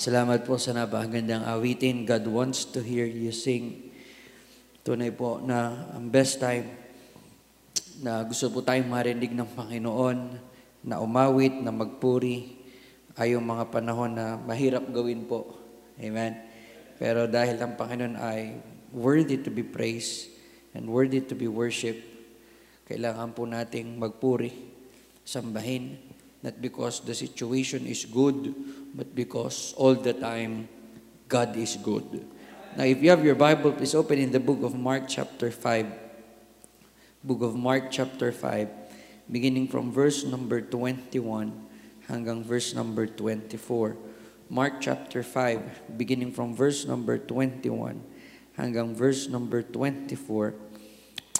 Salamat po sa napakagandang awitin. God wants to hear you sing. Tunay po na ang best time na gusto po tayong marinig ng Panginoon na umawit, na magpuri ay yung mga panahon na mahirap gawin po. Amen. Pero dahil ang Panginoon ay worthy to be praised and worthy to be worshiped, kailangan po nating magpuri, sambahin, not because the situation is good, but because all the time God is good. Now, if you have your Bible, please open in the book of Mark, chapter 5. Book of Mark, chapter 5, beginning from verse number 21 hanggang verse number 24. Mark chapter 5, beginning from verse number 21 hanggang verse number 24.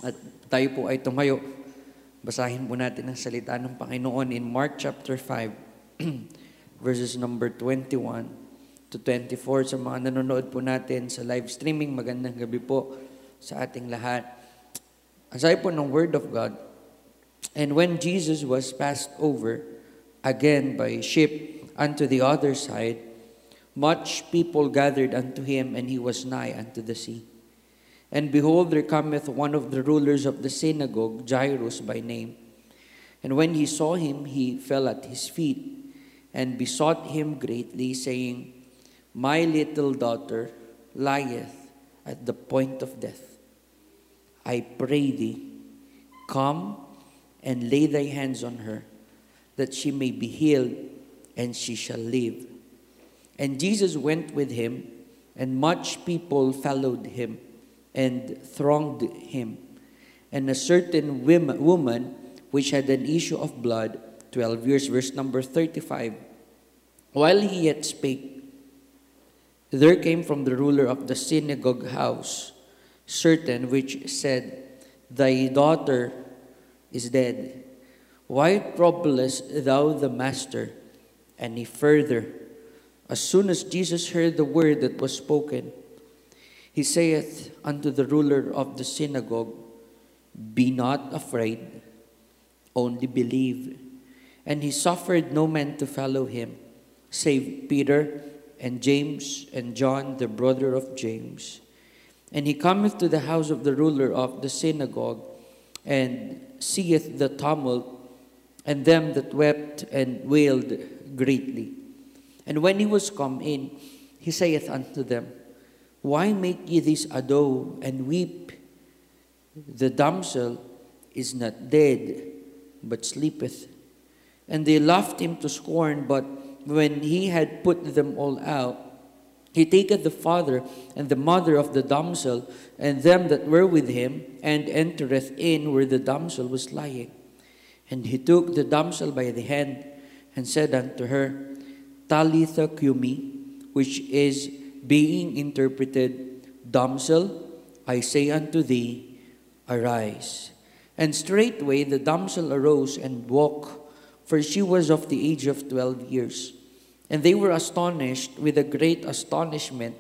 At tayo po ay tumayo Basahin po natin ang salita ng Panginoon in Mark chapter 5, verses number 21 to 24. Sa mga nanonood po natin sa live streaming, magandang gabi po sa ating lahat. Asay po ng Word of God, And when Jesus was passed over again by ship unto the other side, much people gathered unto him, and he was nigh unto the sea. And behold, there cometh one of the rulers of the synagogue, Jairus by name. And when he saw him, he fell at his feet and besought him greatly, saying, My little daughter lieth at the point of death. I pray thee, come and lay thy hands on her, that she may be healed, and she shall live. And Jesus went with him, and much people followed him and thronged him. And a certain woman, which had an issue of blood, 12 years, verse number 35, while he yet spake, there came from the ruler of the synagogue house certain which said, Thy daughter is dead. Why troublest thou the master? any further, as soon as Jesus heard the word that was spoken, he saith unto the ruler of the synagogue, Be not afraid, only believe. And he suffered no man to follow him, save Peter and James and John, the brother of James. And he cometh to the house of the ruler of the synagogue, and seeth the tumult, and them that wept and wailed greatly. And when he was come in, he saith unto them, why make ye this ado and weep? The damsel is not dead, but sleepeth. And they laughed him to scorn, but when he had put them all out, he taketh the father and the mother of the damsel and them that were with him, and entereth in where the damsel was lying. And he took the damsel by the hand and said unto her, Talitha cumi, which is being interpreted, Damsel, I say unto thee, arise. And straightway the damsel arose and walked, for she was of the age of twelve years. And they were astonished with a great astonishment.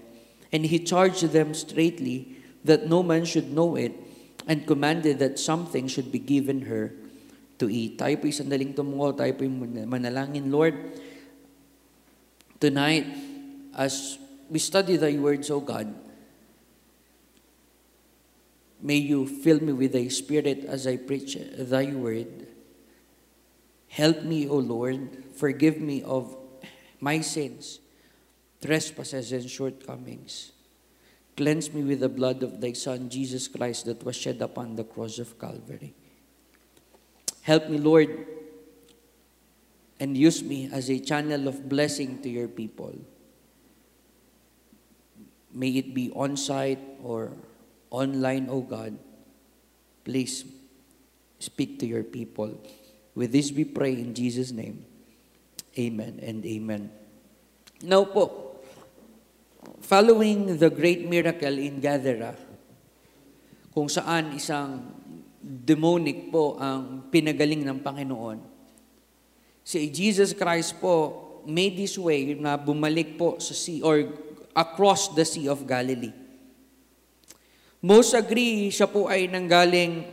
And he charged them straightly that no man should know it, and commanded that something should be given her to eat. Tayo po'y sandaling tumungo, tayo po'y manalangin. Lord, tonight, as we study thy words, O God. May you fill me with thy spirit as I preach thy word. Help me, O Lord. Forgive me of my sins, trespasses, and shortcomings. Cleanse me with the blood of thy Son, Jesus Christ, that was shed upon the cross of Calvary. Help me, Lord, and use me as a channel of blessing to your people. May it be on-site or online, O God. Please speak to your people. With this we pray in Jesus' name. Amen and amen. Now po, following the great miracle in Gadara, kung saan isang demonic po ang pinagaling ng Panginoon, si Jesus Christ po made this way na bumalik po sa sea or across the Sea of Galilee. Most agree, siya po ay nanggaling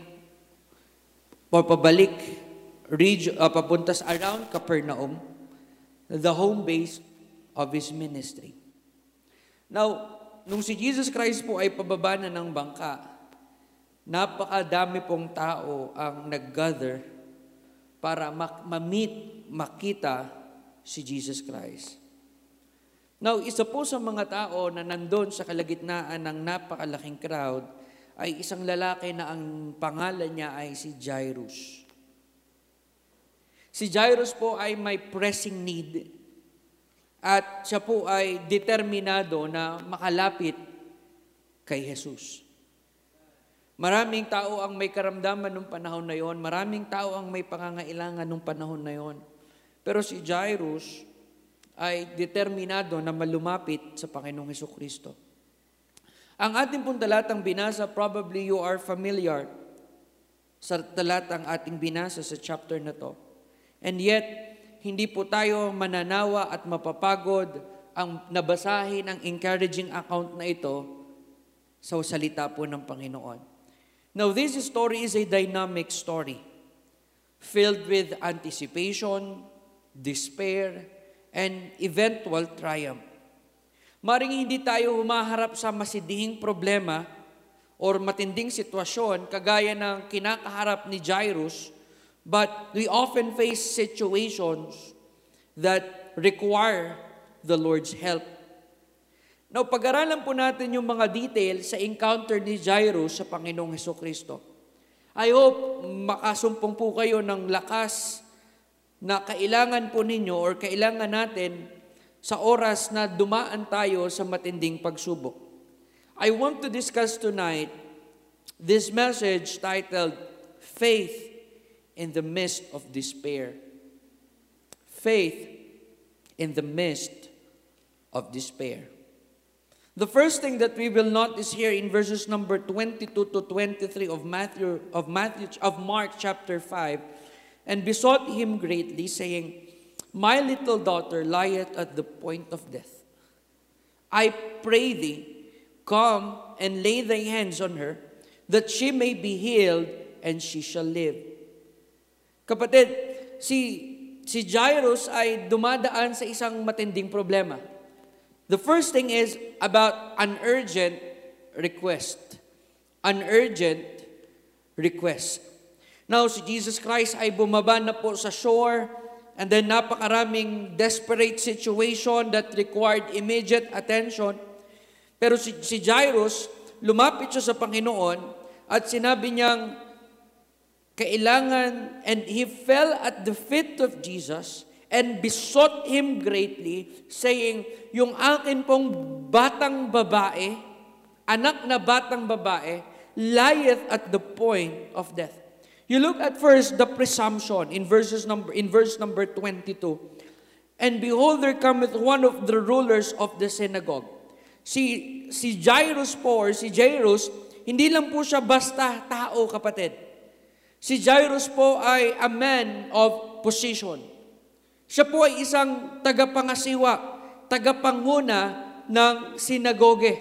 papabalik region, uh, papuntas around Capernaum, the home base of His ministry. Now, nung si Jesus Christ po ay pababa na ng bangka, napakadami pong tao ang nag-gather para ma-meet, makita si Jesus Christ. Now, isa po sa mga tao na nandun sa kalagitnaan ng napakalaking crowd ay isang lalaki na ang pangalan niya ay si Jairus. Si Jairus po ay may pressing need at siya po ay determinado na makalapit kay Jesus. Maraming tao ang may karamdaman nung panahon na yon, maraming tao ang may pangangailangan nung panahon na yon. Pero si Jairus, ay determinado na malumapit sa Panginoong Heso Kristo. Ang ating pong talatang binasa, probably you are familiar sa talatang ating binasa sa chapter na to. And yet, hindi po tayo mananawa at mapapagod ang nabasahin ang encouraging account na ito sa salita po ng Panginoon. Now, this story is a dynamic story filled with anticipation, despair, and eventual triumph. Maring hindi tayo humaharap sa masidihing problema or matinding sitwasyon kagaya ng kinakaharap ni Jairus, but we often face situations that require the Lord's help. Now, pag-aralan po natin yung mga details sa encounter ni Jairus sa Panginoong Heso Kristo. I hope makasumpong po kayo ng lakas na kailangan po ninyo or kailangan natin sa oras na dumaan tayo sa matinding pagsubok. I want to discuss tonight this message titled Faith in the Midst of Despair. Faith in the midst of despair. The first thing that we will notice here in verses number 22 to 23 of Matthew of Matthew of Mark chapter 5 and besought him greatly, saying, My little daughter lieth at the point of death. I pray thee, come and lay thy hands on her, that she may be healed and she shall live. Kapatid, si, si Jairus ay dumadaan sa isang matinding problema. The first thing is about an urgent request. An urgent request. Now, si Jesus Christ ay bumaba na po sa shore and then napakaraming desperate situation that required immediate attention. Pero si, si Jairus, lumapit siya sa Panginoon at sinabi niyang, kailangan, and he fell at the feet of Jesus and besought him greatly, saying, yung akin pong batang babae, anak na batang babae, lieth at the point of death. You look at first the presumption in verses number in verse number 22. And behold, there cometh one of the rulers of the synagogue. Si, si Jairus po, or si Jairus, hindi lang po siya basta tao, kapatid. Si Jairus po ay a man of position. Siya po ay isang tagapangasiwa, tagapanguna ng sinagoge.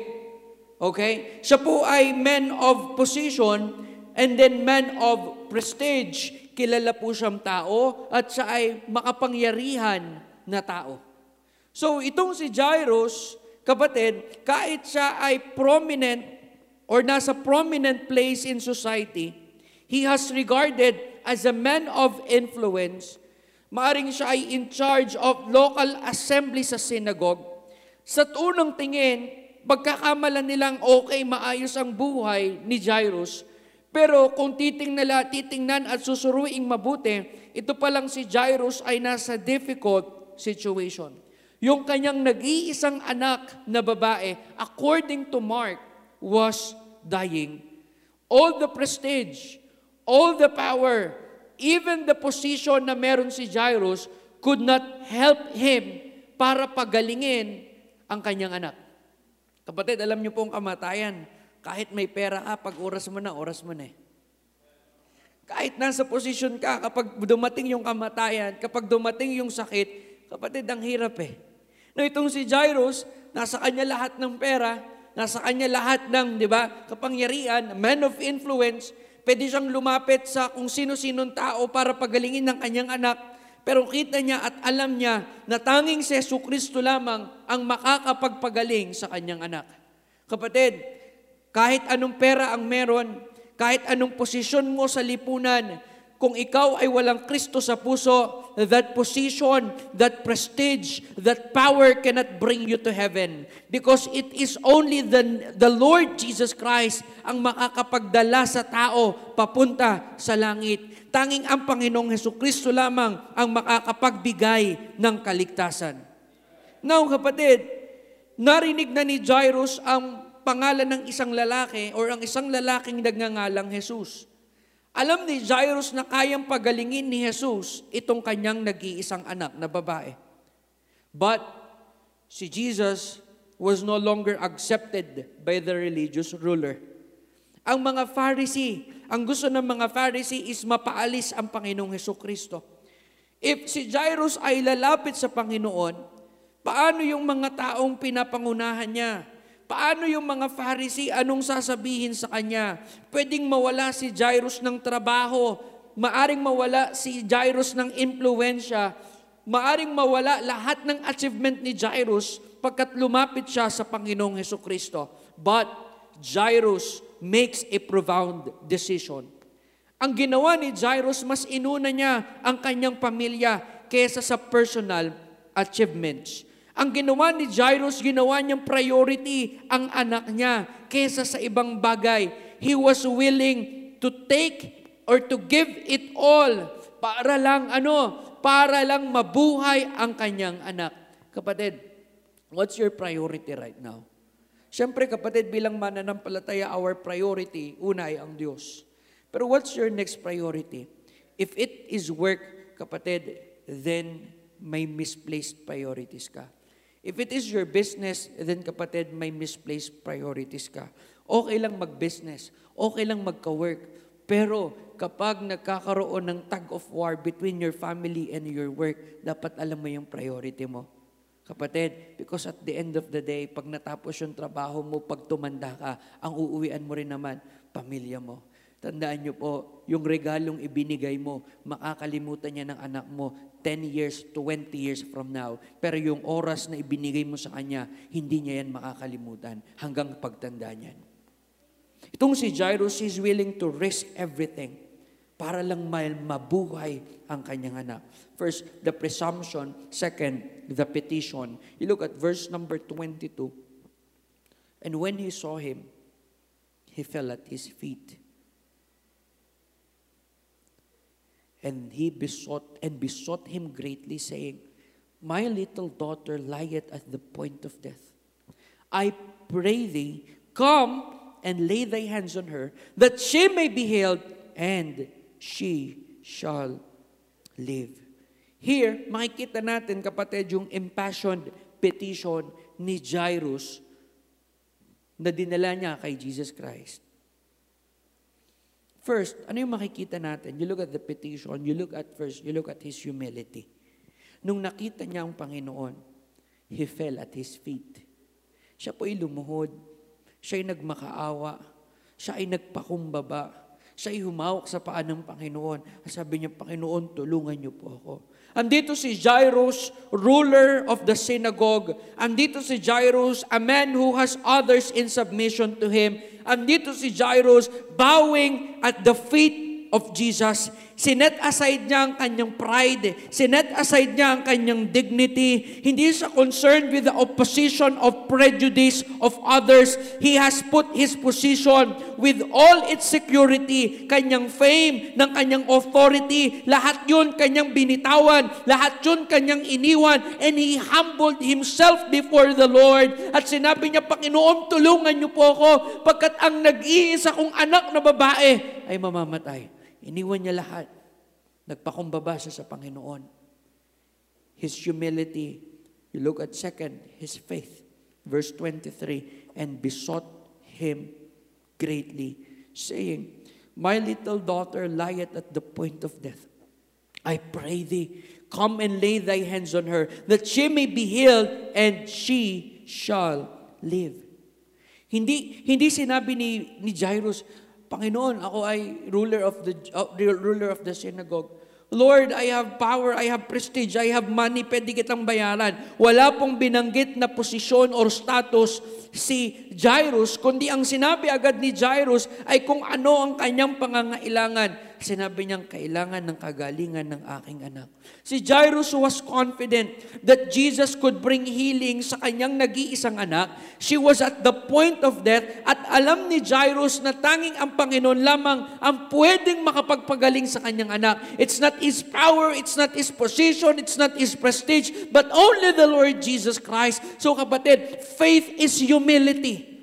Okay? Siya po ay man of position and then man of prestige, kilala po siyang tao at siya ay makapangyarihan na tao. So itong si Jairus, kapatid, kahit siya ay prominent or nasa prominent place in society, he has regarded as a man of influence. Maaring siya ay in charge of local assembly sa synagogue. Sa unang tingin, pagkakamalan nilang okay, maayos ang buhay ni Jairus, pero kung titingnan, titingnan at susuruing mabuti, ito pa lang si Jairus ay nasa difficult situation. Yung kanyang nag-iisang anak na babae, according to Mark, was dying. All the prestige, all the power, even the position na meron si Jairus could not help him para pagalingin ang kanyang anak. Kapatid, alam niyo po ang kamatayan, kahit may pera ka, pag oras mo na, oras mo na eh. Kahit nasa posisyon ka, kapag dumating yung kamatayan, kapag dumating yung sakit, kapatid, ang hirap eh. No, itong si Jairus, nasa kanya lahat ng pera, nasa kanya lahat ng, di ba, kapangyarihan, man of influence, pwede siyang lumapit sa kung sino-sinong tao para pagalingin ng kanyang anak. Pero kita niya at alam niya na tanging si Yesu Kristo lamang ang makakapagpagaling sa kanyang anak. Kapatid, kahit anong pera ang meron, kahit anong posisyon mo sa lipunan, kung ikaw ay walang Kristo sa puso, that position, that prestige, that power cannot bring you to heaven. Because it is only the, the Lord Jesus Christ ang makakapagdala sa tao papunta sa langit. Tanging ang Panginoong Heso Kristo lamang ang makakapagbigay ng kaligtasan. Now, kapatid, narinig na ni Jairus ang pangalan ng isang lalaki or ang isang lalaking nagngangalang Jesus. Alam ni Jairus na kayang pagalingin ni Jesus itong kanyang nag-iisang anak na babae. But si Jesus was no longer accepted by the religious ruler. Ang mga Pharisee, ang gusto ng mga Pharisee is mapaalis ang Panginoong Heso Kristo. If si Jairus ay lalapit sa Panginoon, paano yung mga taong pinapangunahan niya? Paano yung mga Pharisee? Anong sasabihin sa kanya? Pwedeng mawala si Jairus ng trabaho. Maaring mawala si Jairus ng impluensya. Maaring mawala lahat ng achievement ni Jairus pagkat lumapit siya sa Panginoong Heso Kristo. But Jairus makes a profound decision. Ang ginawa ni Jairus, mas inuna niya ang kanyang pamilya kesa sa personal achievements. Ang ginawa ni Jairus, ginawa niyang priority ang anak niya kesa sa ibang bagay. He was willing to take or to give it all para lang ano, para lang mabuhay ang kanyang anak. Kapatid, what's your priority right now? Siyempre kapatid, bilang mananampalataya, our priority, una ay ang Diyos. Pero what's your next priority? If it is work, kapatid, then may misplaced priorities ka. If it is your business, then kapatid, may misplaced priorities ka. Okay lang mag-business, okay lang magka-work, pero kapag nagkakaroon ng tug of war between your family and your work, dapat alam mo yung priority mo. Kapatid, because at the end of the day, pag natapos yung trabaho mo, pag tumanda ka, ang uuwian mo rin naman, pamilya mo. Tandaan niyo po, yung regalong ibinigay mo, makakalimutan niya ng anak mo 10 years, 20 years from now. Pero yung oras na ibinigay mo sa kanya, hindi niya yan makakalimutan hanggang pagtanda niyan. Itong si Jairus is willing to risk everything para lang mabuhay ang kanyang anak. First, the presumption. Second, the petition. You look at verse number 22. And when he saw him, he fell at his feet And he besought and besought him greatly, saying, My little daughter lieth at the point of death. I pray thee, come and lay thy hands on her, that she may be healed, and she shall live. Here, makikita natin, kapatid, yung impassioned petition ni Jairus na dinala niya kay Jesus Christ. First, ano yung makikita natin? You look at the petition, you look at first, you look at his humility. Nung nakita niya ang Panginoon, he fell at his feet. Siya po ay lumuhod. Siya ay nagmakaawa. Siya ay nagpakumbaba. Siya ay humawak sa paa ng Panginoon. At sabi niya, Panginoon, tulungan niyo po ako. Andito si Jairus, ruler of the synagogue. Andito si Jairus, a man who has others in submission to him andito si Jairus bowing at the feet of Jesus. Sinet aside niya ang kanyang pride. Sinet aside niya ang kanyang dignity. Hindi siya concerned with the opposition of prejudice of others. He has put his position with all its security, kanyang fame, ng kanyang authority. Lahat yun kanyang binitawan. Lahat yun kanyang iniwan. And he humbled himself before the Lord. At sinabi niya, Panginoon, tulungan niyo po ako pagkat ang nag-iisa kong anak na babae ay mamamatay. Iniwan niya lahat. Nagpakumbaba siya sa Panginoon. His humility. You look at second, his faith. Verse 23, and besought him greatly, saying, My little daughter lieth at the point of death. I pray thee, come and lay thy hands on her, that she may be healed, and she shall live. Hindi hindi sinabi ni ni Jairus, Panginoon, ako ay ruler of the uh, ruler of the synagogue. Lord, I have power, I have prestige, I have money, pwede kitang bayaran. Wala pong binanggit na posisyon or status si Jairus, kundi ang sinabi agad ni Jairus ay kung ano ang kanyang pangangailangan sinabi niyang kailangan ng kagalingan ng aking anak. Si Jairus was confident that Jesus could bring healing sa kanyang nag-iisang anak. She was at the point of death at alam ni Jairus na tanging ang Panginoon lamang ang pwedeng makapagpagaling sa kanyang anak. It's not his power, it's not his position, it's not his prestige, but only the Lord Jesus Christ. So kapatid, faith is humility.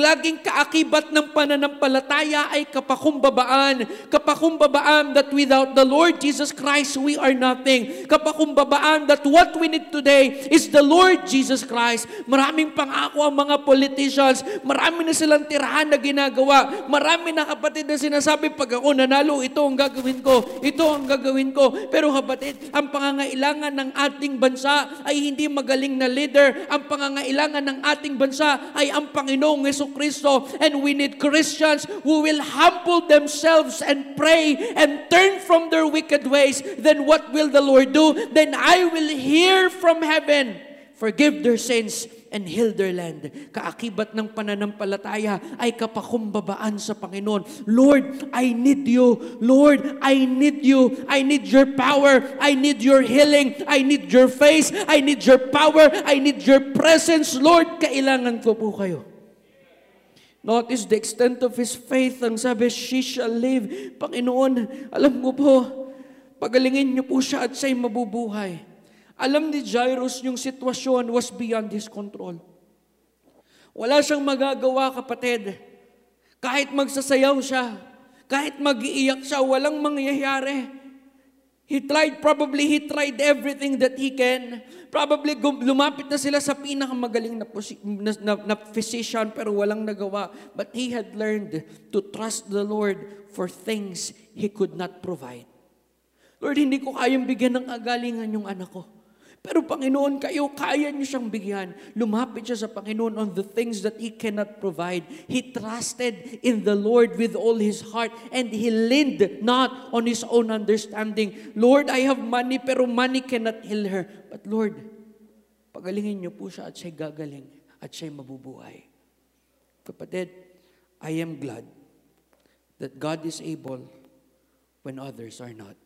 Laging kaakibat ng pananampalataya ay kapakumbabaan. Kapakumbabaan that without the Lord Jesus Christ, we are nothing. Kapakumbabaan that what we need today is the Lord Jesus Christ. Maraming pangako ang mga politicians. Marami na silang tirahan na ginagawa. Marami na kapatid na sinasabi, pag ako nanalo, ito ang gagawin ko. Ito ang gagawin ko. Pero kapatid, ang pangangailangan ng ating bansa ay hindi magaling na leader. Ang pangangailangan ng ating bansa ay ang Panginoong Yeso Kristo. And we need Christians who will humble themselves and pray and turn from their wicked ways. Then what will the Lord do? Then I will hear from heaven, forgive their sins, and heal their land. Kaakibat ng pananampalataya ay kapakumbabaan sa Panginoon. Lord, I need you. Lord, I need you. I need your power. I need your healing. I need your face. I need your power. I need your presence. Lord, kailangan ko po kayo. Notice the extent of his faith. Ang sabi, she shall live. Panginoon, alam mo po, pagalingin niyo po siya at siya'y mabubuhay. Alam ni Jairus yung sitwasyon was beyond his control. Wala siyang magagawa, kapatid. Kahit magsasayaw siya, kahit mag-iiyak siya, walang mangyayari. He tried, probably he tried everything that he can. Probably lumapit na sila sa pinakamagaling na, na, na, na physician pero walang nagawa. But he had learned to trust the Lord for things he could not provide. Lord, hindi ko kayang bigyan ng agalingan yung anak ko. Pero Panginoon, kayo, kaya niyo siyang bigyan. Lumapit siya sa Panginoon on the things that He cannot provide. He trusted in the Lord with all his heart and he leaned not on his own understanding. Lord, I have money pero money cannot heal her. But Lord, pagalingin niyo po siya at siya'y gagaling at siya'y mabubuhay. Kapatid, I am glad that God is able when others are not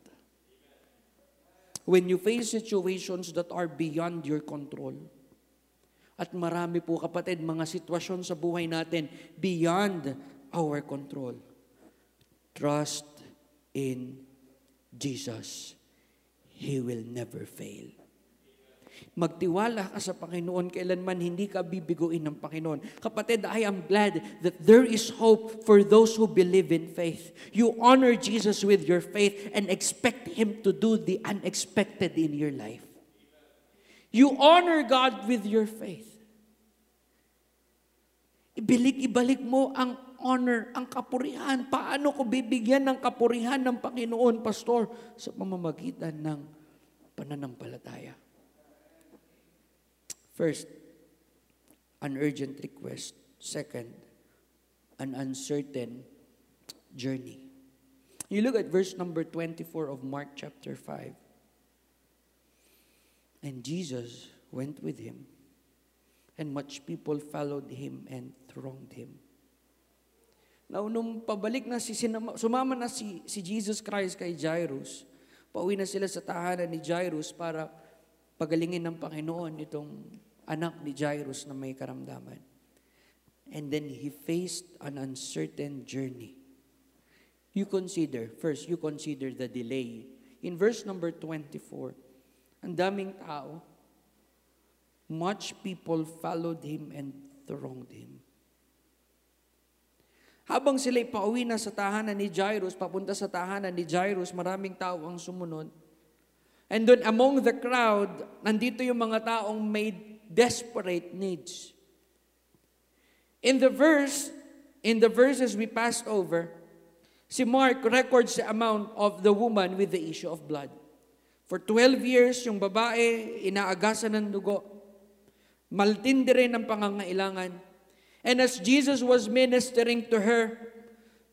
when you face situations that are beyond your control. At marami po kapatid, mga sitwasyon sa buhay natin beyond our control. Trust in Jesus. He will never fail. Magtiwala ka sa Panginoon, kailanman hindi ka bibiguin ng Panginoon. Kapatid, I am glad that there is hope for those who believe in faith. You honor Jesus with your faith and expect Him to do the unexpected in your life. You honor God with your faith. Ibalik, ibalik mo ang honor, ang kapurihan. Paano ko bibigyan ng kapurihan ng Panginoon, Pastor? Sa pamamagitan ng pananampalataya. First, an urgent request. Second, an uncertain journey. You look at verse number 24 of Mark chapter 5. And Jesus went with him, and much people followed him and thronged him. Now, nung pabalik na si, sumama na si, si Jesus Christ kay Jairus, pauwi na sila sa tahanan ni Jairus para pagalingin ng Panginoon itong anak ni Jairus na may karamdaman. And then he faced an uncertain journey. You consider, first, you consider the delay. In verse number 24, ang daming tao, much people followed him and thronged him. Habang sila'y pauwi na sa tahanan ni Jairus, papunta sa tahanan ni Jairus, maraming tao ang sumunod. And then among the crowd, nandito yung mga taong may desperate needs. In the verse, in the verses we passed over, si Mark records the amount of the woman with the issue of blood. For 12 years, yung babae, inaagasan ng dugo. Maltindi rin ang pangangailangan. And as Jesus was ministering to her,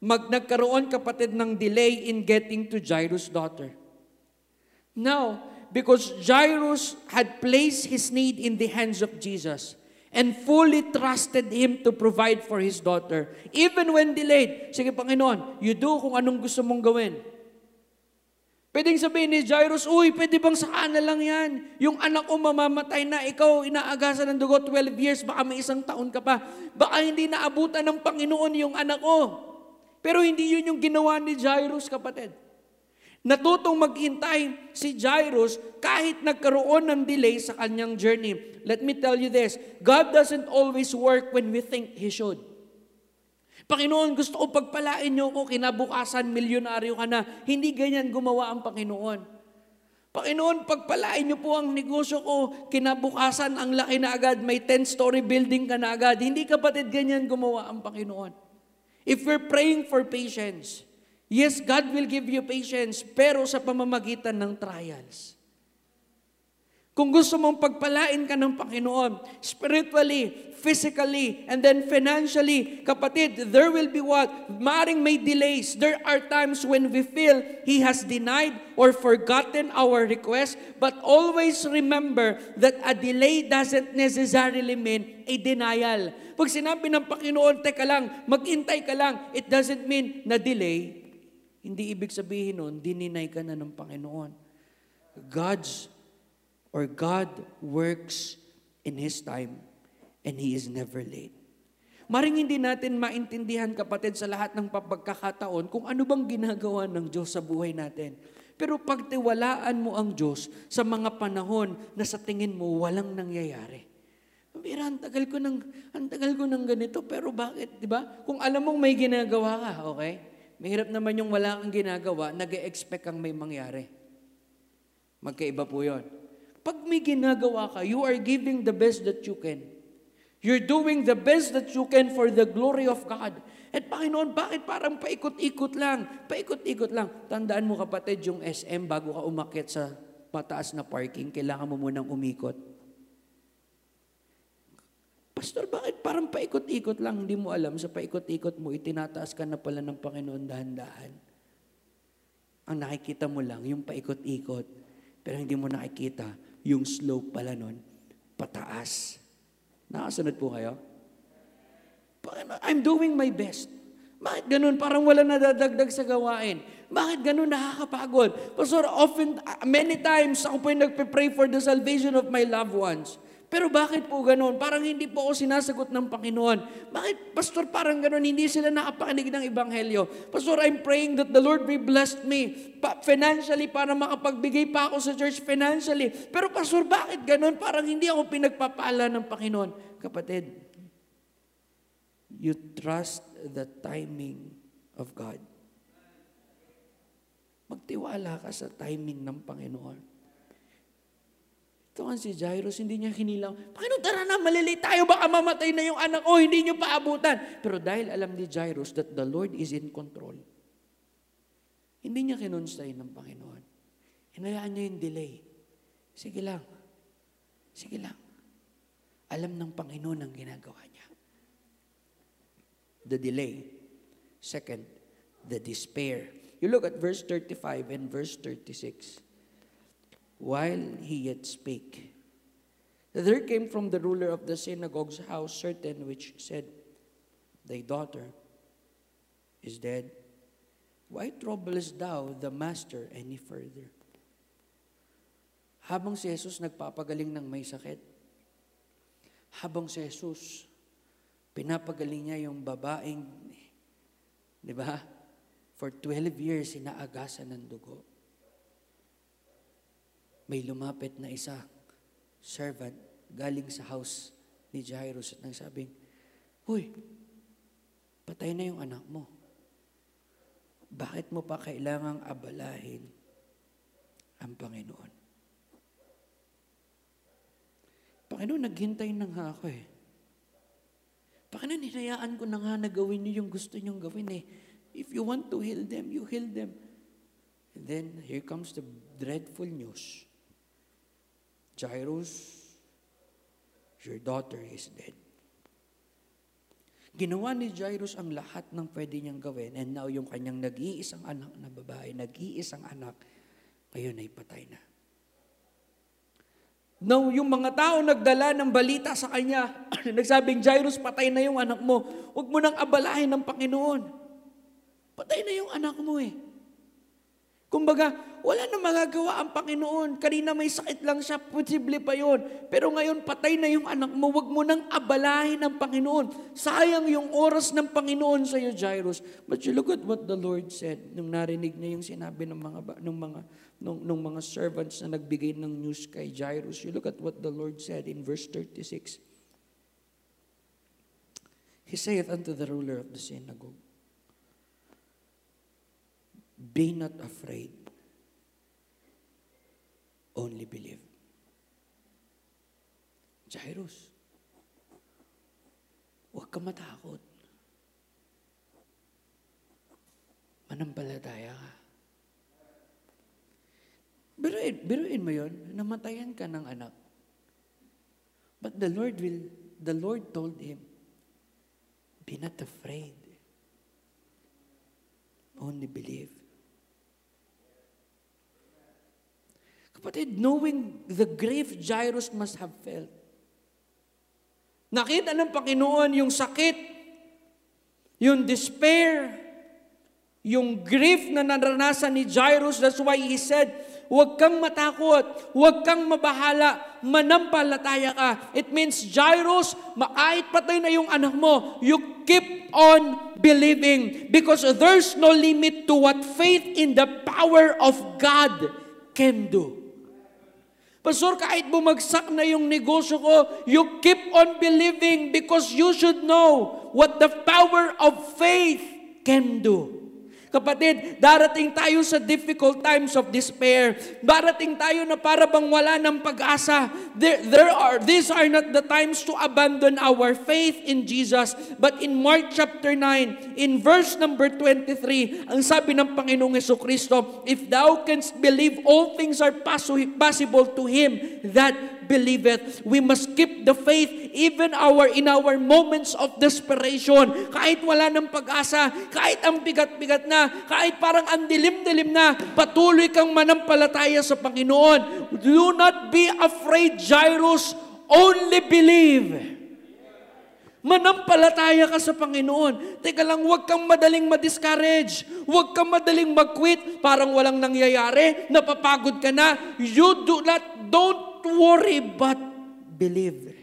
mag nagkaroon kapatid ng delay in getting to Jairus' daughter. Now, because Jairus had placed his need in the hands of Jesus and fully trusted Him to provide for his daughter, even when delayed, sige Panginoon, you do kung anong gusto mong gawin. Pwedeng sabihin ni Jairus, Uy, pwede bang sa na lang yan? Yung anak ko mamamatay na, ikaw inaagasan ng dugo 12 years, baka may isang taon ka pa. Baka hindi naabutan ng Panginoon yung anak ko. Pero hindi yun yung ginawa ni Jairus, kapatid. Natutong maghintay si Jairus kahit nagkaroon ng delay sa kanyang journey. Let me tell you this, God doesn't always work when we think He should. Panginoon, gusto ko pagpalain niyo ako, kinabukasan, milyonaryo ka na. Hindi ganyan gumawa ang Panginoon. Panginoon, pagpalain niyo po ang negosyo ko, kinabukasan, ang laki na agad, may 10-story building ka na agad. Hindi kapatid ganyan gumawa ang Panginoon. If we're praying for patience, yes, God will give you patience, pero sa pamamagitan ng trials. Kung gusto mong pagpalain ka ng Panginoon, spiritually, physically, and then financially, kapatid, there will be what? Maring may delays. There are times when we feel He has denied or forgotten our request, but always remember that a delay doesn't necessarily mean a denial. Pag sinabi ng Panginoon, teka lang, maghintay ka lang, it doesn't mean na delay. Hindi ibig sabihin nun, dininay ka na ng Panginoon. God's or God works in His time and He is never late. Maring hindi natin maintindihan kapatid sa lahat ng pagkakataon kung ano bang ginagawa ng Diyos sa buhay natin. Pero pagtiwalaan mo ang Diyos sa mga panahon na sa tingin mo walang nangyayari. Mira, ang tagal ko ng, ang tagal ko ng ganito, pero bakit, di ba? Kung alam mong may ginagawa ka, okay? Mahirap naman yung wala kang ginagawa, nag expect kang may mangyari. Magkaiba po yon. Pag may ginagawa ka, you are giving the best that you can. You're doing the best that you can for the glory of God. At Panginoon, bakit parang paikot-ikot lang? Paikot-ikot lang. Tandaan mo kapatid, yung SM, bago ka umakyat sa mataas na parking, kailangan mo munang umikot. Pastor, bakit parang paikot-ikot lang? Hindi mo alam, sa paikot-ikot mo, itinataas ka na pala ng Panginoon dahan-dahan. Ang nakikita mo lang, yung paikot-ikot, pero hindi mo nakikita yung slope pala nun, pataas. Nakasunod po kayo? I'm doing my best. Bakit ganun? Parang wala nadadagdag sa gawain. Bakit ganun nakakapagod? Pastor, often, many times, ako po yung nagpe-pray for the salvation of my loved ones. Pero bakit po ganun? Parang hindi po ako sinasagot ng Panginoon. Bakit, Pastor, parang ganun? Hindi sila nakapakinig ng Ebanghelyo. Pastor, I'm praying that the Lord will bless me pa- financially para makapagbigay pa ako sa church financially. Pero Pastor, bakit ganun? Parang hindi ako pinagpapala ng Panginoon. Kapatid, you trust the timing of God. Magtiwala ka sa timing ng Panginoon. Ito si Jairus, hindi niya hinilang, Panginoon, tara na, malilay tayo, baka mamatay na yung anak ko, hindi niyo paabutan. Pero dahil alam ni Jairus that the Lord is in control, hindi niya kinonstay ng Panginoon. Hinayaan niya yung delay. Sige lang. Sige lang. Alam ng Panginoon ang ginagawa niya. The delay. Second, the despair. You look at verse 35 and verse 36 while he yet spake. There came from the ruler of the synagogue's house certain which said, Thy daughter is dead. Why troublest thou the master any further? Habang si Jesus nagpapagaling ng may sakit, habang si Jesus pinapagaling niya yung babaeng, di ba? For 12 years, inaagasan ng dugo may lumapit na isa, servant, galing sa house ni Jairus at nagsabing, Uy, patay na yung anak mo. Bakit mo pa kailangang abalahin ang Panginoon? Panginoon, naghintay na nga ako eh. Panginoon, hinayaan ko na nga na gawin niyo yung gusto niyong gawin eh. If you want to heal them, you heal them. And then, here comes the dreadful news. Jairus, your daughter is dead. Ginawa ni Jairus ang lahat ng pwede niyang gawin and now yung kanyang nag-iisang anak na babae, nag-iisang anak, ngayon ay patay na. Now, yung mga tao nagdala ng balita sa kanya, nagsabing, Jairus, patay na yung anak mo. Huwag mo nang abalahin ng Panginoon. Patay na yung anak mo eh. Kumbaga, wala na magagawa ang Panginoon. Kanina may sakit lang siya, posible pa yon. Pero ngayon, patay na yung anak mo. Huwag mo nang abalahin ng Panginoon. Sayang yung oras ng Panginoon sa iyo, Jairus. But you look at what the Lord said nung narinig niya yung sinabi ng mga, ng mga, ng, ng mga servants na nagbigay ng news kay Jairus. You look at what the Lord said in verse 36. He saith unto the ruler of the synagogue, Be not afraid. Only believe. Jairus, huwag ka matakot. Manampalataya ka. Biruin, biruin mo yun, namatayan ka ng anak. But the Lord will, the Lord told him, be not afraid. Only believe. Kapatid, knowing the grief Jairus must have felt. Nakita ng Panginoon yung sakit, yung despair, yung grief na naranasan ni Jairus. That's why he said, huwag kang matakot, huwag kang mabahala, manampalataya ka. It means, Jairus, kahit patay na yung anak mo, you keep on believing because there's no limit to what faith in the power of God can do. Pastor, kahit bumagsak na yung negosyo ko, you keep on believing because you should know what the power of faith can do. Kapatid, darating tayo sa difficult times of despair. Darating tayo na para bang wala ng pag-asa. There, there are, these are not the times to abandon our faith in Jesus. But in Mark chapter 9, in verse number 23, ang sabi ng Panginoong Yeso Kristo, If thou canst believe, all things are possible to Him that believeth. We must keep the faith even our in our moments of desperation. Kahit wala ng pag-asa, kahit ang bigat-bigat na, kahit parang ang dilim-dilim na, patuloy kang manampalataya sa Panginoon. Do not be afraid, Jairus. Only believe. Manampalataya ka sa Panginoon. Teka lang, huwag kang madaling ma-discourage. Huwag kang madaling mag-quit. Parang walang nangyayari. Napapagod ka na. You do not, don't worry, but believe.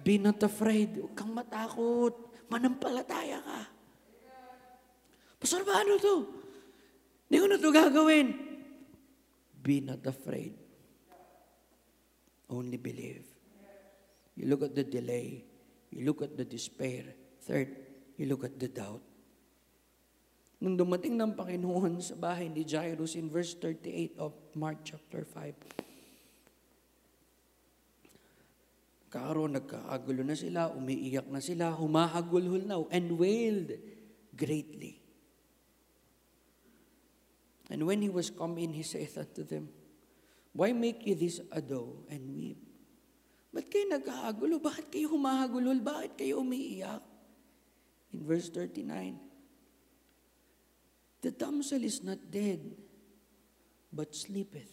Be not afraid. Huwag kang matakot. Manampalataya ka. Pastor, paano to? Hindi ko na to gagawin. Be not afraid. Only believe. You look at the delay. You look at the despair. Third, you look at the doubt. Nung dumating ng Panginoon sa bahay ni Jairus in verse 38 of Mark chapter 5, Karon nagkaagulo na sila, umiiyak na sila, humahagulhol na, and wailed greatly. And when he was come in, he saith unto them, Why make ye this ado and weep? Ba't kayo nagkaagulo? Bakit kayo humahagulol? Bakit kayo umiiyak? In verse 39, The damsel is not dead, but sleepeth.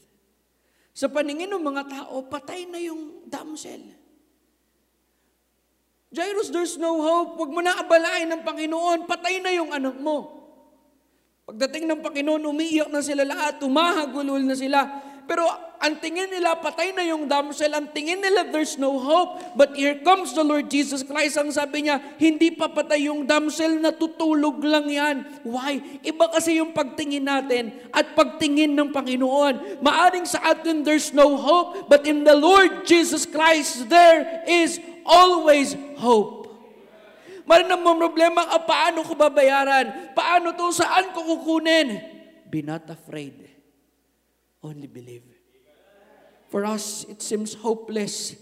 Sa paningin ng mga tao, patay na yung damsel. Jairus, there's no hope. Huwag mo na abalain ng Panginoon. Patay na yung anak mo. Pagdating ng Panginoon, umiiyak na sila lahat, tumahagulol na sila. Pero ang tingin nila, patay na yung damsel. Ang tingin nila, there's no hope. But here comes the Lord Jesus Christ. Ang sabi niya, hindi pa patay yung damsel, natutulog lang yan. Why? Iba kasi yung pagtingin natin at pagtingin ng Panginoon. Maaring sa atin, there's no hope. But in the Lord Jesus Christ, there is always hope. Maraming mo problema ka, paano ko babayaran? Paano to? Saan ko kukunin? Be not afraid. Only believe. For us, it seems hopeless.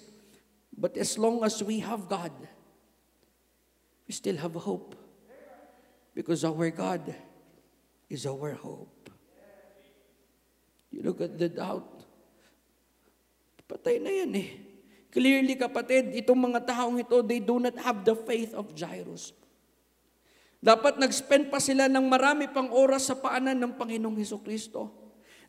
But as long as we have God, we still have hope. Because our God is our hope. You look at the doubt. Patay na yan eh. Clearly, kapatid, itong mga taong ito, they do not have the faith of Jairus. Dapat nag-spend pa sila ng marami pang oras sa paanan ng Panginoong Heso Kristo.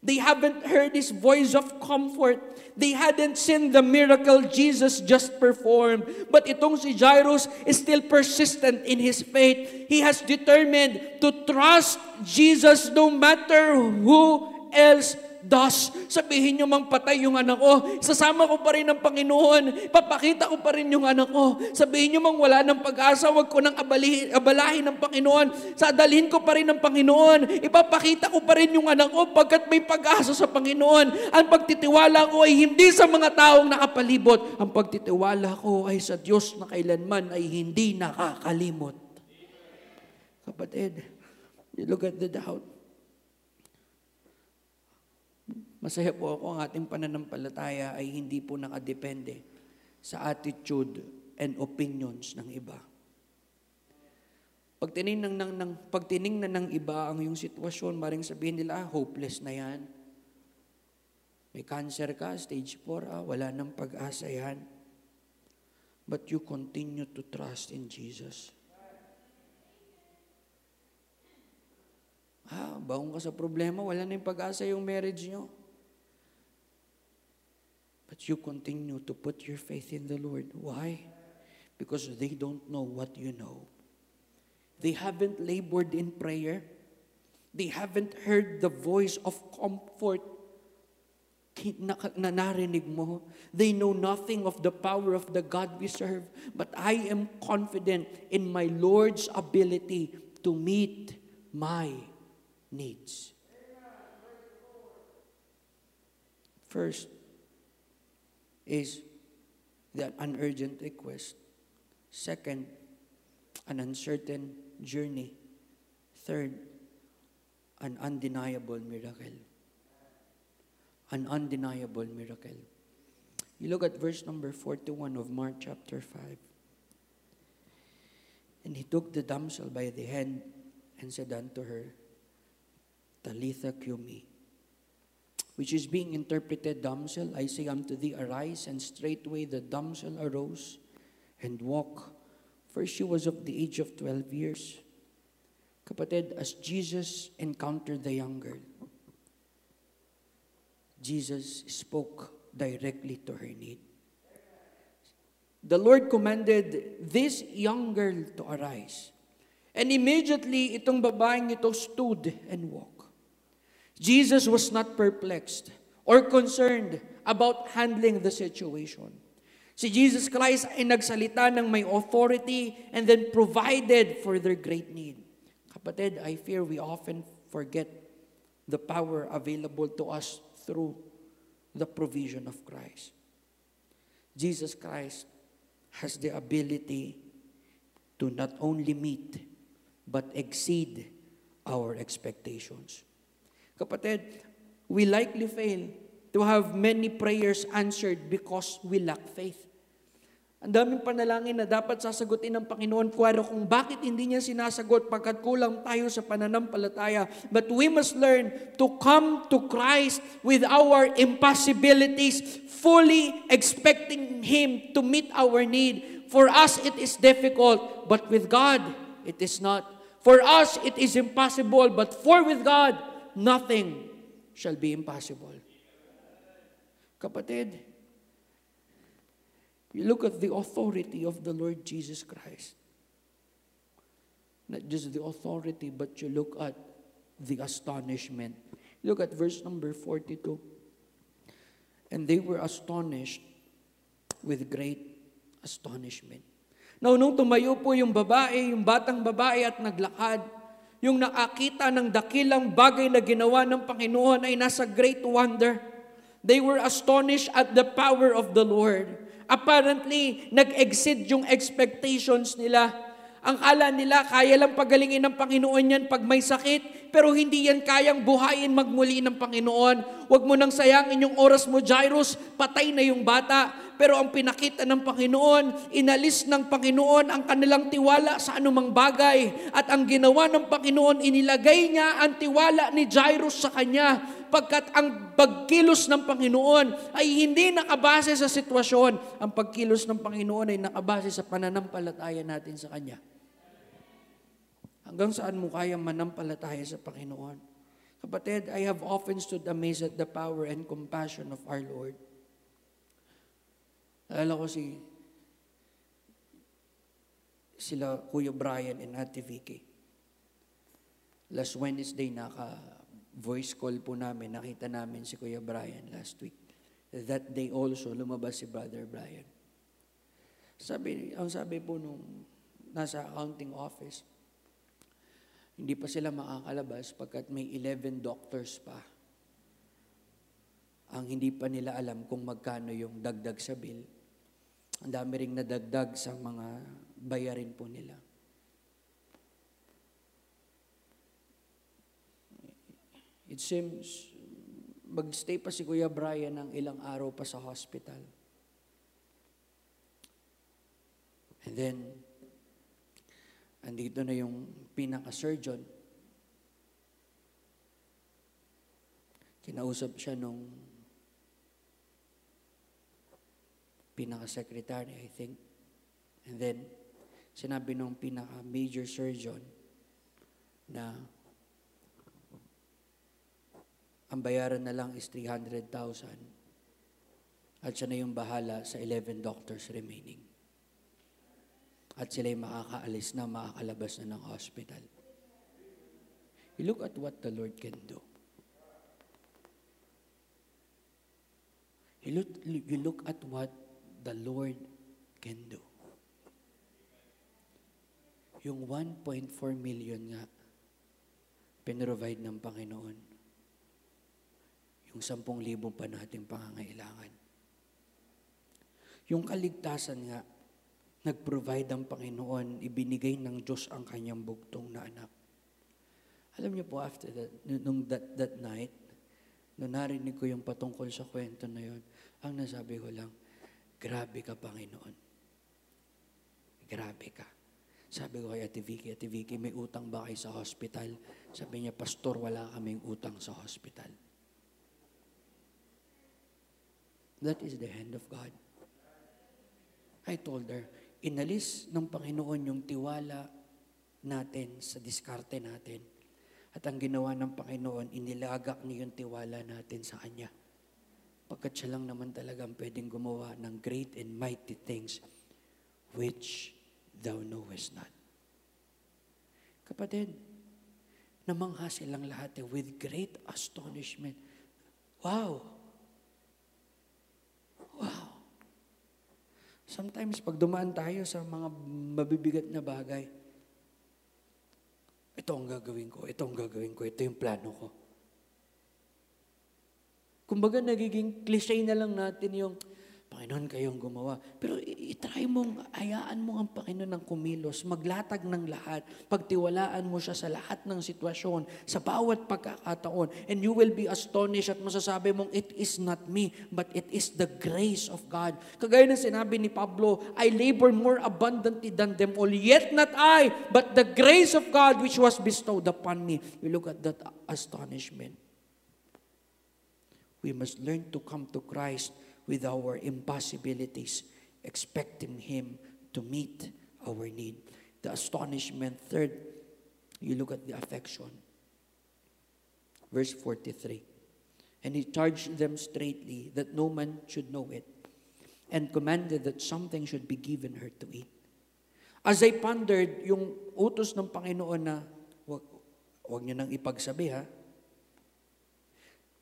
They haven't heard His voice of comfort. They hadn't seen the miracle Jesus just performed. But itong si Jairus is still persistent in his faith. He has determined to trust Jesus no matter who else does. Sabihin nyo mang patay yung anak ko, sasama ko pa rin ng Panginoon, papakita ko pa rin yung anak ko. Sabihin nyo mang wala ng pag-asa, wag ko nang abalihin, abalahin ng Panginoon, sadalhin ko pa rin ng Panginoon, ipapakita ko pa rin yung anak ko pagkat may pag-asa sa Panginoon. Ang pagtitiwala ko ay hindi sa mga taong nakapalibot. Ang pagtitiwala ko ay sa Diyos na kailanman ay hindi nakakalimot. Kapatid, you look at the doubt. Masaya po ako ang ating pananampalataya ay hindi po nakadepende sa attitude and opinions ng iba. Pag tinignan ng, ng, pag tinignan ng iba ang yung sitwasyon, maring sabihin nila, ah, hopeless na yan. May cancer ka, stage 4, ah, wala nang pag-asa yan. But you continue to trust in Jesus. Ah, baong ka sa problema, wala na yung pag-asa yung marriage nyo. But you continue to put your faith in the Lord. Why? Because they don't know what you know. They haven't labored in prayer. They haven't heard the voice of comfort na, na narinig mo. They know nothing of the power of the God we serve. But I am confident in my Lord's ability to meet my needs. First, is that an urgent request. Second, an uncertain journey. Third, an undeniable miracle. An undeniable miracle. You look at verse number 41 of Mark chapter 5. And he took the damsel by the hand and said unto her, Talitha cumi, which is being interpreted, Damsel, I say unto thee, arise, and straightway the damsel arose and walked, for she was of the age of 12 years. Kapatid, as Jesus encountered the young girl, Jesus spoke directly to her need. The Lord commanded this young girl to arise. And immediately, itong babaeng ito stood and walked. Jesus was not perplexed or concerned about handling the situation. Si Jesus Christ ay nagsalita ng may authority and then provided for their great need. Kapatid, I fear we often forget the power available to us through the provision of Christ. Jesus Christ has the ability to not only meet but exceed our expectations. Kapatid, we likely fail to have many prayers answered because we lack faith. Ang daming panalangin na dapat sasagutin ng Panginoon kwaro kung bakit hindi niya sinasagot pagkat kulang tayo sa pananampalataya. But we must learn to come to Christ with our impossibilities, fully expecting Him to meet our need. For us, it is difficult, but with God, it is not. For us, it is impossible, but for with God, nothing shall be impossible. Kapatid, you look at the authority of the Lord Jesus Christ. Not just the authority, but you look at the astonishment. Look at verse number 42. And they were astonished with great astonishment. Now, nung tumayo po yung babae, yung batang babae at naglakad, yung nakakita ng dakilang bagay na ginawa ng Panginoon ay nasa great wonder. They were astonished at the power of the Lord. Apparently, nag-exceed yung expectations nila. Ang kala nila, kaya lang pagalingin ng Panginoon yan pag may sakit, pero hindi yan kayang buhayin magmuli ng Panginoon. Huwag mo nang sayangin yung oras mo, Jairus, patay na yung bata. Pero ang pinakita ng Panginoon, inalis ng Panginoon ang kanilang tiwala sa anumang bagay. At ang ginawa ng Panginoon, inilagay niya ang tiwala ni Jairus sa kanya pagkat ang pagkilos ng Panginoon ay hindi nakabase sa sitwasyon. Ang pagkilos ng Panginoon ay nakabase sa pananampalataya natin sa Kanya. Hanggang saan mo kaya manampalataya sa Panginoon? Kapatid, I have often stood amazed at the power and compassion of our Lord. Alala ko si sila Kuya Brian and Ate Vicky. Last Wednesday, naka-voice call po namin, nakita namin si Kuya Brian last week. That day also, lumabas si Brother Brian. Sabi, ang sabi po nung nasa accounting office, hindi pa sila makakalabas pagkat may 11 doctors pa. Ang hindi pa nila alam kung magkano yung dagdag sa bill. Ang dami ring nadagdag sa mga bayarin po nila. It seems, magstay pa si Kuya Brian ng ilang araw pa sa hospital. And then, andito na yung pinaka-surgeon. Kinausap siya nung pinaka-secretary, I think. And then, sinabi nung pinaka-major surgeon na ang bayaran na lang is 300,000 at siya na yung bahala sa 11 doctors remaining. At sila'y makakaalis na, makakalabas na ng hospital. You look at what the Lord can do. You look, you look at what the Lord can do. Yung 1.4 million nga, pinrovide ng Panginoon. Yung 10,000 pa nating pangangailangan. Yung kaligtasan nga, nag-provide ang Panginoon, ibinigay ng Diyos ang kanyang bugtong na anak. Alam niyo po, after that, nung that, that night, nung narinig ko yung patungkol sa kwento na yun, ang nasabi ko lang, grabe ka, Panginoon. Grabe ka. Sabi ko kay Ate Vicky, Ate Vicky, may utang ba kayo sa hospital? Sabi niya, Pastor, wala kaming utang sa hospital. That is the hand of God. I told her, inalis ng Panginoon yung tiwala natin sa diskarte natin. At ang ginawa ng Panginoon, inilagak niya yung tiwala natin sa Kanya. Pagkat siya lang naman talagang pwedeng gumawa ng great and mighty things which thou knowest not. Kapatid, namangha silang lahat eh, with great astonishment. Wow! Wow! Sometimes, pag dumaan tayo sa mga mabibigat na bagay, ito ang gagawin ko, ito ang gagawin ko, ito yung plano ko. Kumbaga, nagiging cliche na lang natin yung, Panginoon, kayong gumawa. Pero itry mong, hayaan mo ang Panginoon ng kumilos, maglatag ng lahat, pagtiwalaan mo siya sa lahat ng sitwasyon, sa bawat pagkakataon, and you will be astonished at masasabi mong, it is not me, but it is the grace of God. Kagaya ng sinabi ni Pablo, I labor more abundantly than them all, yet not I, but the grace of God which was bestowed upon me. You look at that astonishment. We must learn to come to Christ with our impossibilities, expecting Him to meet our need. The astonishment. Third, you look at the affection. Verse 43. And he charged them straightly that no man should know it, and commanded that something should be given her to eat. As I pondered, yung utos ng Panginoon na, wag, wag niyo nang ipagsabi ha,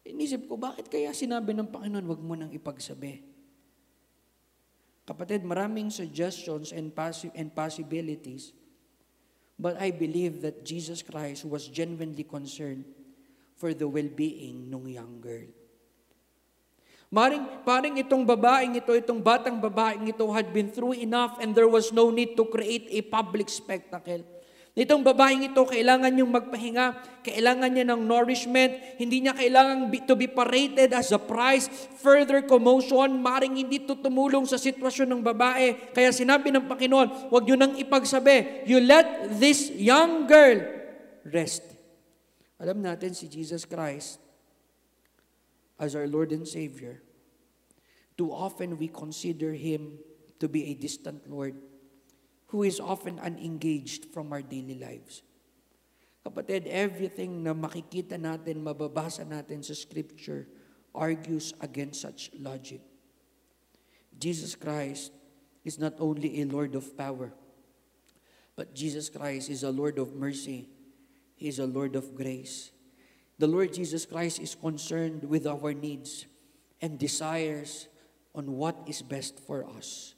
Inisip ko, bakit kaya sinabi ng Panginoon, wag mo nang ipagsabi? Kapatid, maraming suggestions and, possi- and possibilities, but I believe that Jesus Christ was genuinely concerned for the well-being ng young girl. Maring, paring itong babaeng ito, itong batang babaeng ito had been through enough and there was no need to create a public spectacle. Itong babaeng ito, kailangan niyong magpahinga, kailangan niya ng nourishment, hindi niya kailangan to be paraded as a prize, further commotion, maring hindi to tumulong sa sitwasyon ng babae. Kaya sinabi ng Panginoon, huwag niyo nang ipagsabi, you let this young girl rest. Alam natin si Jesus Christ as our Lord and Savior, too often we consider Him to be a distant Lord who is often unengaged from our daily lives. Kapatid, everything na makikita natin, mababasa natin sa Scripture, argues against such logic. Jesus Christ is not only a Lord of power, but Jesus Christ is a Lord of mercy. He is a Lord of grace. The Lord Jesus Christ is concerned with our needs and desires on what is best for us.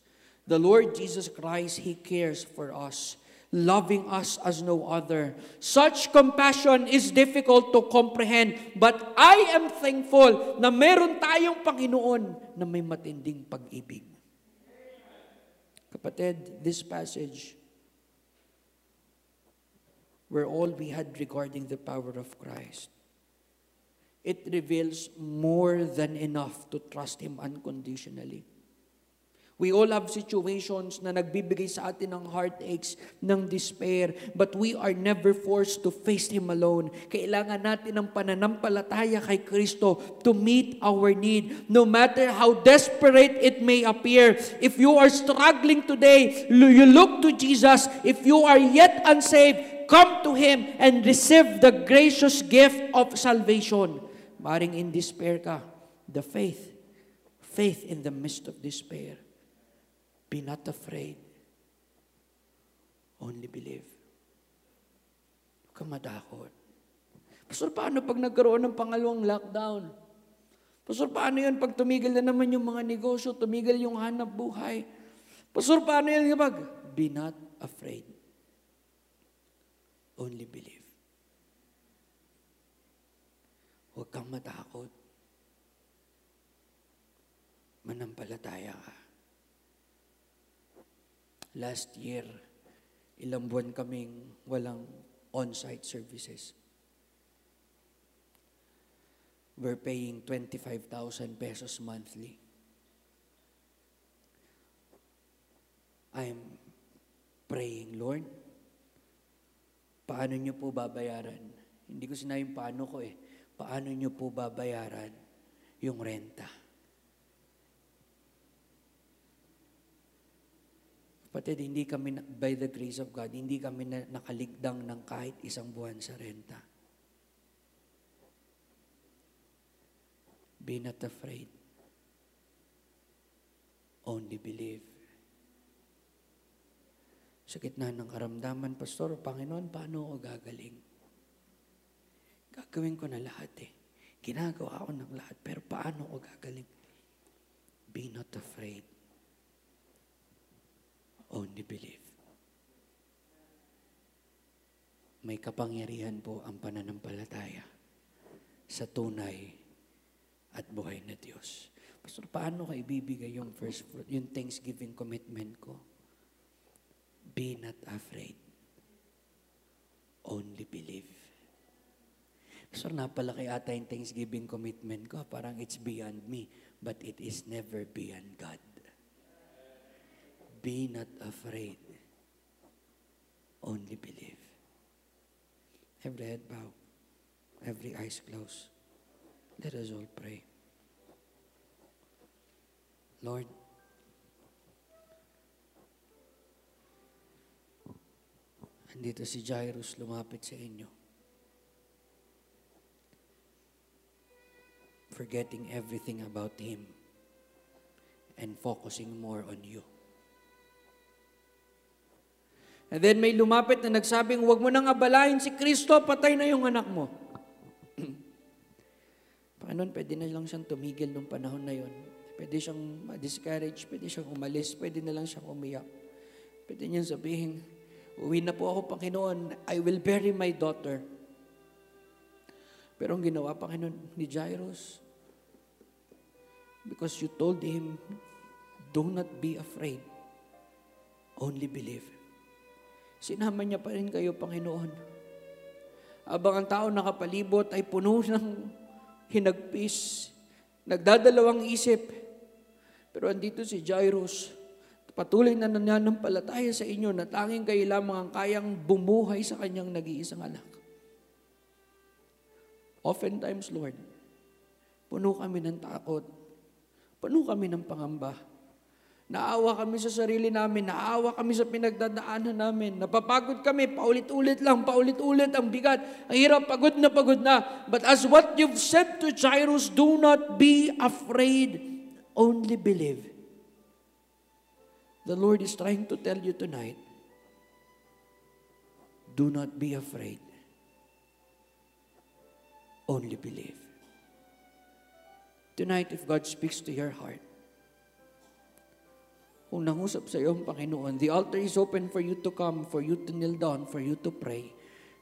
The Lord Jesus Christ, He cares for us, loving us as no other. Such compassion is difficult to comprehend, but I am thankful na meron tayong Panginoon na may matinding pag-ibig. Kapatid, this passage were all we had regarding the power of Christ. It reveals more than enough to trust Him unconditionally. We all have situations na nagbibigay sa atin ng heartaches, ng despair, but we are never forced to face Him alone. Kailangan natin ng pananampalataya kay Kristo to meet our need, no matter how desperate it may appear. If you are struggling today, you look to Jesus. If you are yet unsaved, come to Him and receive the gracious gift of salvation. Maring in despair ka, the faith, faith in the midst of despair. Be not afraid. Only believe. Huwag ka madakot. Pastor, paano pag nagkaroon ng pangalawang lockdown? Pastor, paano yun pag tumigil na naman yung mga negosyo, tumigil yung hanap buhay? Pastor, paano yan kapag? Be not afraid. Only believe. Huwag kang matakot. Manampalataya ka. Last year, ilang buwan kaming walang on-site services. We're paying 25,000 pesos monthly. I'm praying, Lord, paano niyo po babayaran? Hindi ko sinayang paano ko eh paano nyo po babayaran yung renta? Kapatid, hindi kami, by the grace of God, hindi kami na, nakaligdang ng kahit isang buwan sa renta. Be not afraid. Only believe. Sa gitna ng karamdaman, Pastor, Panginoon, paano ako gagaling? Gagawin ko na lahat eh. Ginagawa ko ng lahat. Pero paano ko gagaling? Be not afraid. Only believe. May kapangyarihan po ang pananampalataya sa tunay at buhay na Diyos. Pastor, paano ka ibibigay yung first fruit, yung Thanksgiving commitment ko? Be not afraid. Only believe. So napalaki ata yung Thanksgiving commitment ko. Parang it's beyond me. But it is never beyond God. Be not afraid. Only believe. Every head bow. Every eyes closed. Let us all pray. Lord, andito si Jairus lumapit sa inyo. forgetting everything about Him and focusing more on you. And then may lumapit na nagsabing, huwag mo nang abalahin si Kristo, patay na yung anak mo. Panginoon, pwede na lang siyang tumigil nung panahon na yon. Pwede siyang ma-discourage, pwede siyang umalis, pwede na lang siyang umiyak. Pwede niyang sabihin, uwi na po ako, Panginoon, I will bury my daughter. Pero ang ginawa, Panginoon, ni Jairus, Because you told him, do not be afraid. Only believe. Sinama niya pa rin kayo, Panginoon. Abang ang tao nakapalibot ay puno ng hinagpis, nagdadalawang isip. Pero andito si Jairus, patuloy na nananampalataya sa inyo na tanging kayo lamang ang kayang bumuhay sa kanyang nag-iisang anak. Oftentimes, Lord, puno kami ng takot Puno kami ng pangamba. Naawa kami sa sarili namin, naawa kami sa pinagdadaanan namin. Napapagod kami, paulit-ulit lang, paulit-ulit ang bigat. Ang hirap, pagod na pagod na. But as what you've said to Jairus, do not be afraid, only believe. The Lord is trying to tell you tonight, do not be afraid, only believe. Tonight, if God speaks to your heart, kung nangusap sa iyo ang Panginoon, the altar is open for you to come, for you to kneel down, for you to pray.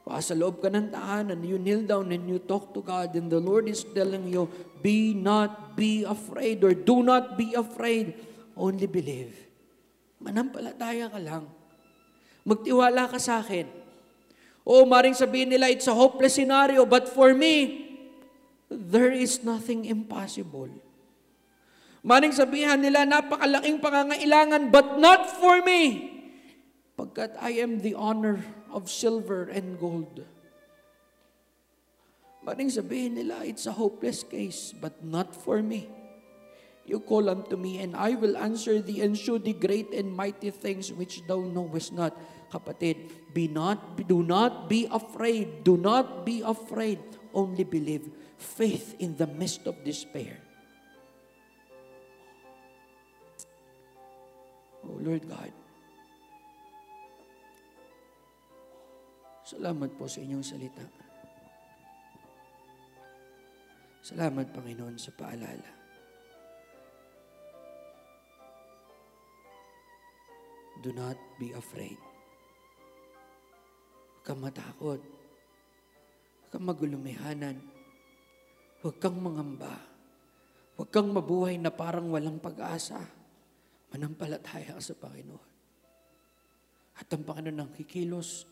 Sa loob ka ng tahanan, you kneel down and you talk to God, and the Lord is telling you, be not be afraid, or do not be afraid, only believe. Manampalataya ka lang. Magtiwala ka sa akin. O maring sabihin nila, it's a hopeless scenario, but for me, there is nothing impossible. Maring sabihan nila, napakalaking pangangailangan, but not for me, pagkat I am the honor of silver and gold. Maring sabihin nila, it's a hopeless case, but not for me. You call unto me, and I will answer thee, and show thee great and mighty things which thou knowest not. Kapatid, be not, do not be afraid. Do not be afraid. Only believe. Faith in the midst of despair. Oh Lord God, salamat po sa inyong salita. Salamat, Panginoon, sa paalala. Do not be afraid. Huwag kang matakot. Huwag kang magulumihanan. Huwag kang mangamba. Huwag kang mabuhay na parang walang pag-asa manampalataya sa Panginoon. At ang Panginoon ang kikilos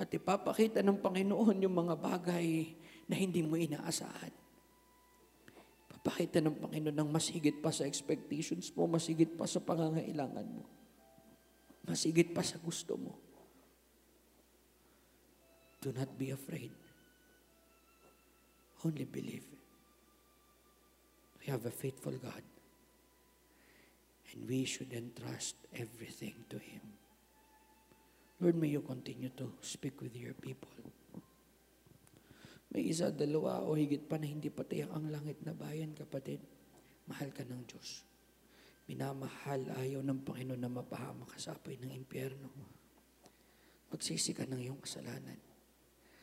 at ipapakita ng Panginoon yung mga bagay na hindi mo inaasahan. Papakita ng Panginoon ng mas higit pa sa expectations mo, mas higit pa sa pangangailangan mo, mas higit pa sa gusto mo. Do not be afraid. Only believe. We have a faithful God. And we should entrust everything to Him. Lord, may you continue to speak with your people. May isa, dalawa o higit pa na hindi patiyak ang langit na bayan, kapatid. Mahal ka ng Diyos. Minamahal, ayaw ng Panginoon na mapahama ka sa apoy ng impyerno. Magsisi ka ng iyong kasalanan.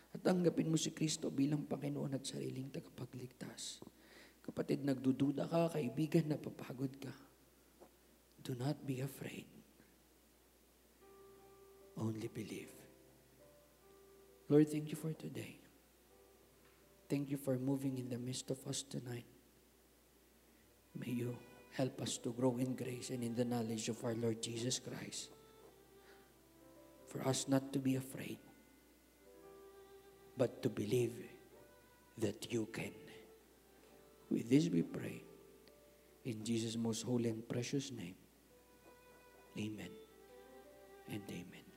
At tanggapin mo si Kristo bilang Panginoon at sariling tagapagligtas. Kapatid, nagdududa ka, kaibigan, napapagod ka Do not be afraid. Only believe. Lord, thank you for today. Thank you for moving in the midst of us tonight. May you help us to grow in grace and in the knowledge of our Lord Jesus Christ. For us not to be afraid, but to believe that you can. With this we pray. In Jesus' most holy and precious name. Amen and amen.